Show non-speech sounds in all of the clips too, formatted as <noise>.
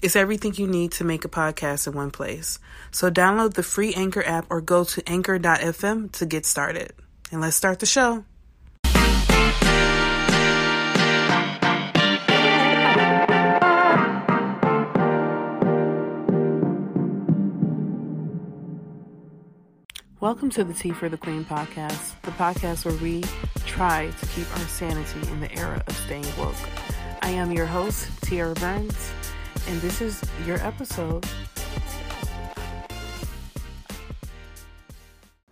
It's everything you need to make a podcast in one place. So download the free Anchor app or go to anchor.fm to get started. And let's start the show. Welcome to the Tea for the Queen podcast, the podcast where we try to keep our sanity in the era of staying woke. I am your host, Tiara Burns, and this is your episode.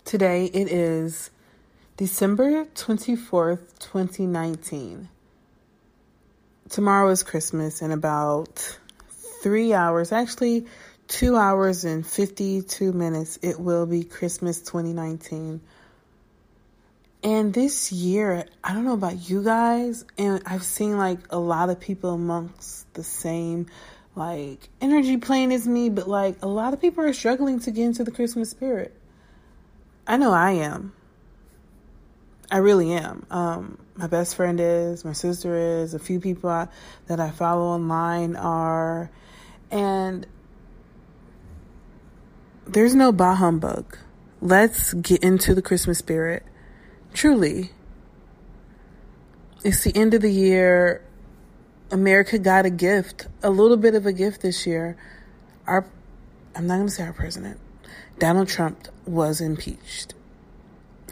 Today it is December 24th, 2019. Tomorrow is Christmas in about three hours, actually, two hours and 52 minutes. It will be Christmas 2019. And this year, I don't know about you guys, and I've seen like a lot of people amongst the same like energy plane is me, but like a lot of people are struggling to get into the Christmas spirit. I know I am. I really am. Um, my best friend is, my sister is, a few people I, that I follow online are, and there's no bah humbug. Let's get into the Christmas spirit. Truly. It's the end of the year. America got a gift, a little bit of a gift this year. Our, I'm not going to say our president, Donald Trump was impeached.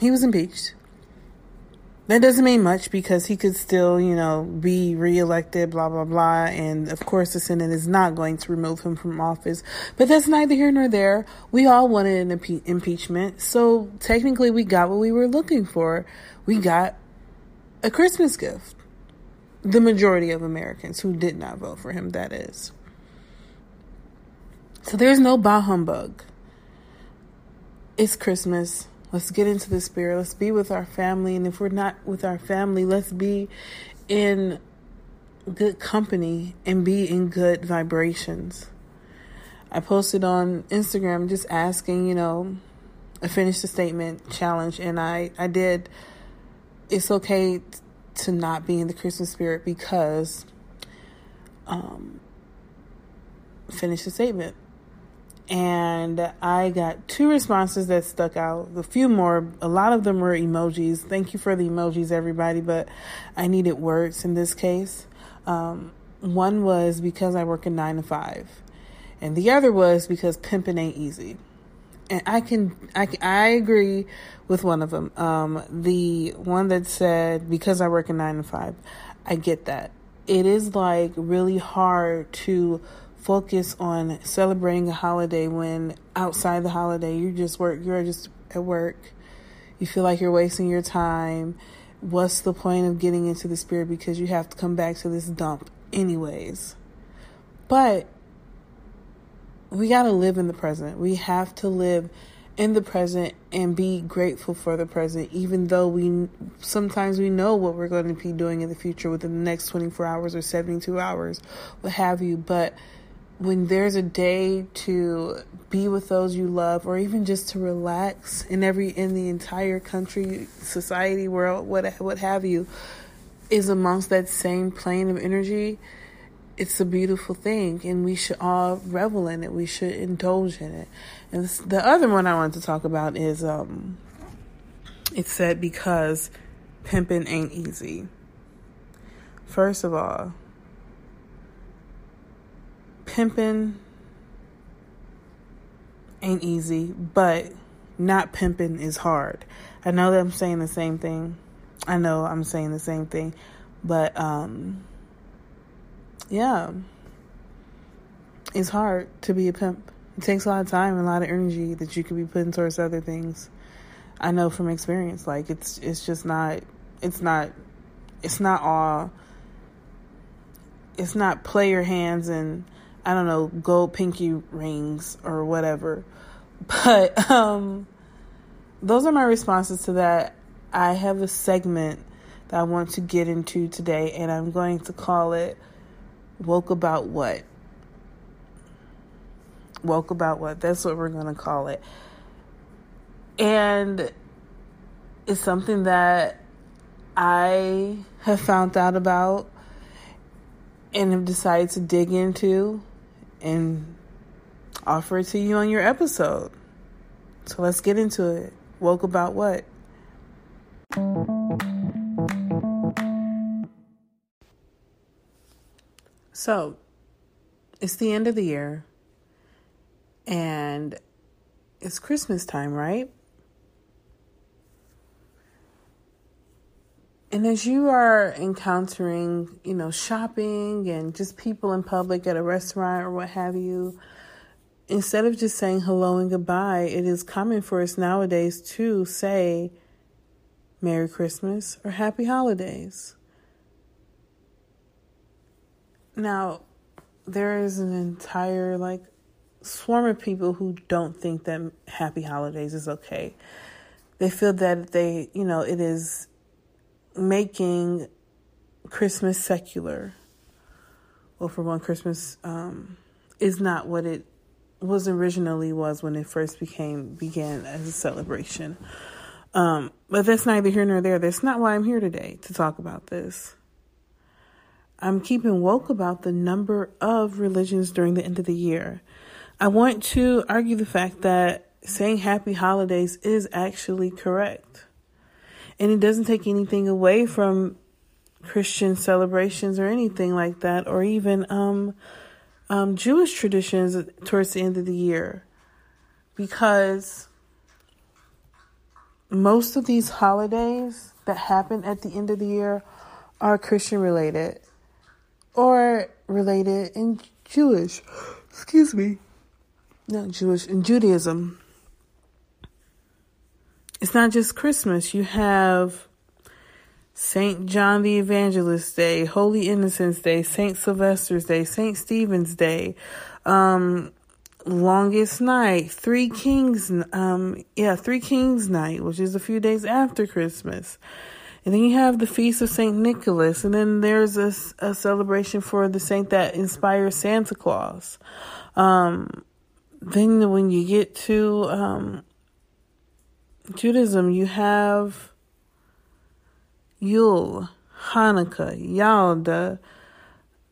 He was impeached. That doesn't mean much because he could still, you know, be reelected, blah, blah, blah. And of course, the Senate is not going to remove him from office. But that's neither here nor there. We all wanted an impe- impeachment. So technically, we got what we were looking for. We got a Christmas gift. The majority of Americans who did not vote for him, that is. So there's no bah humbug. It's Christmas. Let's get into the spirit. Let's be with our family. And if we're not with our family, let's be in good company and be in good vibrations. I posted on Instagram just asking, you know, I finished the statement challenge and I, I did. It's okay to not be in the Christmas spirit because um, finish the statement and I got two responses that stuck out. A few more, a lot of them were emojis. Thank you for the emojis, everybody, but I needed words in this case. Um, one was because I work a nine to five, and the other was because pimping ain't easy. And I can, I, I agree with one of them. Um, the one that said because I work a nine to five, I get that. It is like really hard to focus on celebrating a holiday when outside the holiday you just work you're just at work you feel like you're wasting your time what's the point of getting into the spirit because you have to come back to this dump anyways but we got to live in the present. We have to live in the present and be grateful for the present even though we sometimes we know what we're going to be doing in the future within the next 24 hours or 72 hours what have you. But when there's a day to be with those you love or even just to relax in every in the entire country society world what what have you is amongst that same plane of energy it's a beautiful thing and we should all revel in it we should indulge in it and this, the other one i wanted to talk about is um it said because pimping ain't easy first of all pimping ain't easy, but not pimping is hard. I know that I'm saying the same thing. I know I'm saying the same thing, but um yeah. It's hard to be a pimp. It takes a lot of time and a lot of energy that you could be putting towards other things. I know from experience like it's it's just not it's not it's not all it's not player hands and I don't know gold pinky rings or whatever. <laughs> But um those are my responses to that. I have a segment that I want to get into today and I'm going to call it woke about what? Woke about what? That's what we're going to call it. And it's something that I have found out about and have decided to dig into and offer it to you on your episode. So let's get into it. Woke about what? So, it's the end of the year and it's Christmas time, right? And as you are encountering, you know, shopping and just people in public at a restaurant or what have you, instead of just saying hello and goodbye, it is common for us nowadays to say Merry Christmas or Happy Holidays. Now, there is an entire like swarm of people who don't think that Happy Holidays is okay. They feel that they, you know, it is making Christmas secular. Well, for one, Christmas um, is not what it was originally was when it first became began as a celebration. Um, but that's neither here nor there. That's not why I'm here today to talk about this. I'm keeping woke about the number of religions during the end of the year. I want to argue the fact that saying happy holidays is actually correct. And it doesn't take anything away from Christian celebrations or anything like that, or even um, um, Jewish traditions towards the end of the year. Because most of these holidays that happen at the end of the year are Christian related or related in Jewish. Excuse me. Not Jewish, in Judaism it's not just Christmas. You have St. John the Evangelist Day, Holy Innocents Day, St. Sylvester's Day, St. Stephen's Day, um, Longest Night, Three Kings, um, yeah, Three Kings Night, which is a few days after Christmas. And then you have the Feast of St. Nicholas, and then there's a, a celebration for the saint that inspires Santa Claus. Um, then when you get to, um, Judaism, you have Yule, Hanukkah, Yalda,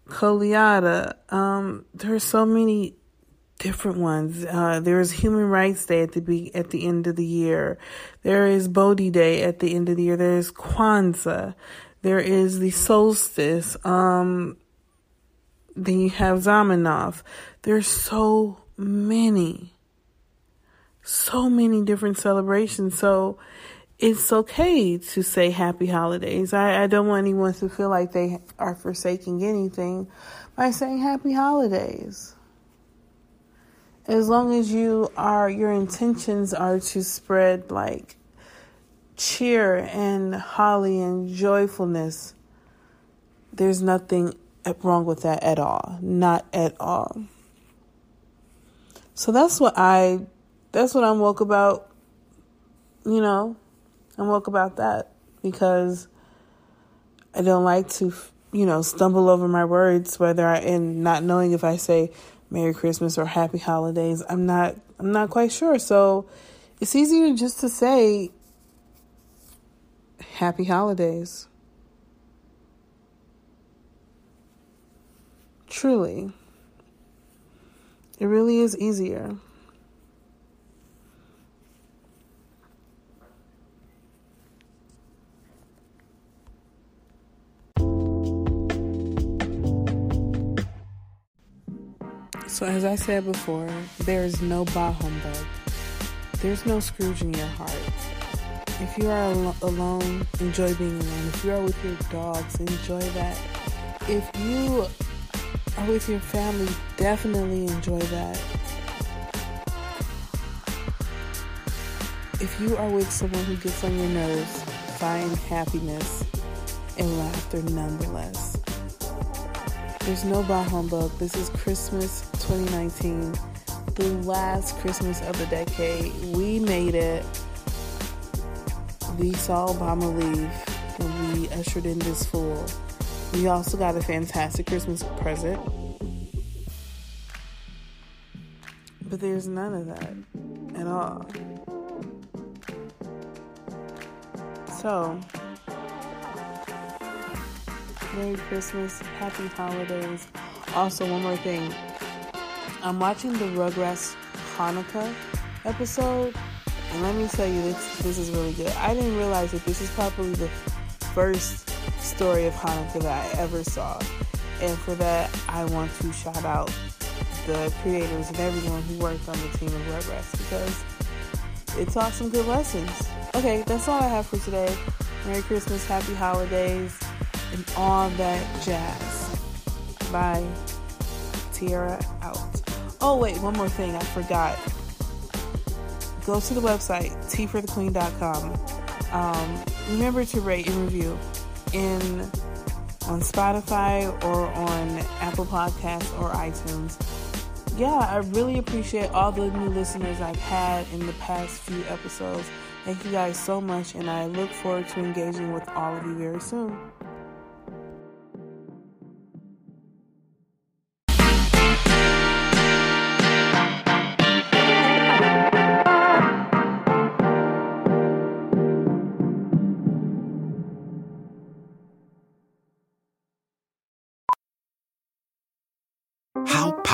Koliada. Um, there are so many different ones. Uh, there is Human Rights Day at the be- at the end of the year. There is Bodhi Day at the end of the year. There is Kwanzaa. There is the solstice. Um, then you have Zamenhof. There's so many so many different celebrations. So it's okay to say happy holidays. I, I don't want anyone to feel like they are forsaking anything by saying happy holidays. As long as you are, your intentions are to spread like cheer and holly and joyfulness, there's nothing wrong with that at all. Not at all. So that's what I that's what I'm woke about. You know, I'm woke about that because I don't like to, you know, stumble over my words, whether I, and not knowing if I say Merry Christmas or Happy Holidays. I'm not, I'm not quite sure. So it's easier just to say Happy Holidays. Truly. It really is easier. So, as I said before, there is no bah humbug. There's no Scrooge in your heart. If you are al- alone, enjoy being alone. If you are with your dogs, enjoy that. If you are with your family, definitely enjoy that. If you are with someone who gets on your nerves, find happiness and laughter nonetheless. There's no bah humbug. This is Christmas 2019, the last Christmas of the decade. We made it. We saw Obama leave and we ushered in this fool. We also got a fantastic Christmas present. But there's none of that at all. So, Merry Christmas, Happy Holidays. Also, one more thing. I'm watching the Rugrats Hanukkah episode, and let me tell you, this this is really good. I didn't realize that this is probably the first story of Hanukkah that I ever saw, and for that, I want to shout out the creators and everyone who worked on the team of Rugrats because it taught some good lessons. Okay, that's all I have for today. Merry Christmas, Happy Holidays, and all that jazz. Bye. Tiara out. Oh, wait, one more thing. I forgot. Go to the website, teaforthequeen.com. Um, remember to rate and review in on Spotify or on Apple Podcasts or iTunes. Yeah, I really appreciate all the new listeners I've had in the past few episodes. Thank you guys so much, and I look forward to engaging with all of you very soon.